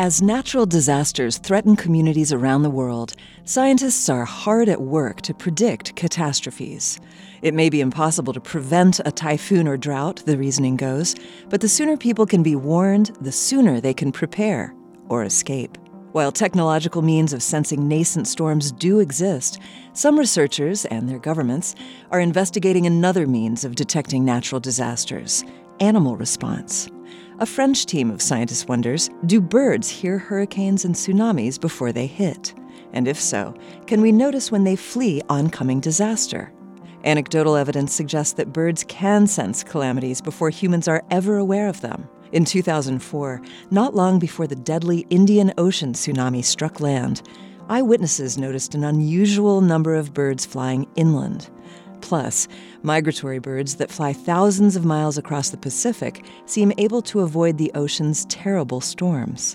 As natural disasters threaten communities around the world, scientists are hard at work to predict catastrophes. It may be impossible to prevent a typhoon or drought, the reasoning goes, but the sooner people can be warned, the sooner they can prepare or escape. While technological means of sensing nascent storms do exist, some researchers and their governments are investigating another means of detecting natural disasters animal response. A French team of scientists wonders do birds hear hurricanes and tsunamis before they hit? And if so, can we notice when they flee oncoming disaster? Anecdotal evidence suggests that birds can sense calamities before humans are ever aware of them. In 2004, not long before the deadly Indian Ocean tsunami struck land, eyewitnesses noticed an unusual number of birds flying inland. Plus, migratory birds that fly thousands of miles across the Pacific seem able to avoid the ocean's terrible storms.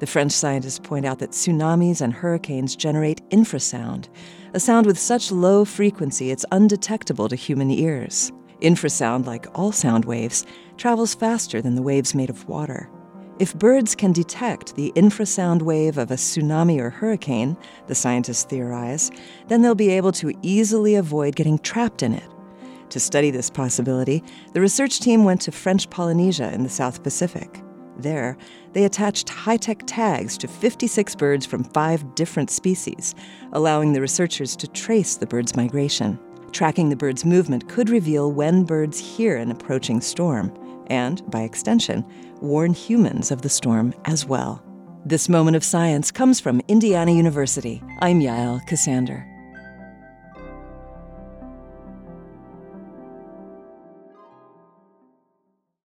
The French scientists point out that tsunamis and hurricanes generate infrasound, a sound with such low frequency it's undetectable to human ears. Infrasound, like all sound waves, travels faster than the waves made of water. If birds can detect the infrasound wave of a tsunami or hurricane, the scientists theorize, then they'll be able to easily avoid getting trapped in it. To study this possibility, the research team went to French Polynesia in the South Pacific. There, they attached high tech tags to 56 birds from five different species, allowing the researchers to trace the birds' migration. Tracking the birds' movement could reveal when birds hear an approaching storm and, by extension, warn humans of the storm as well. This moment of science comes from Indiana University. I'm Yael Ksander.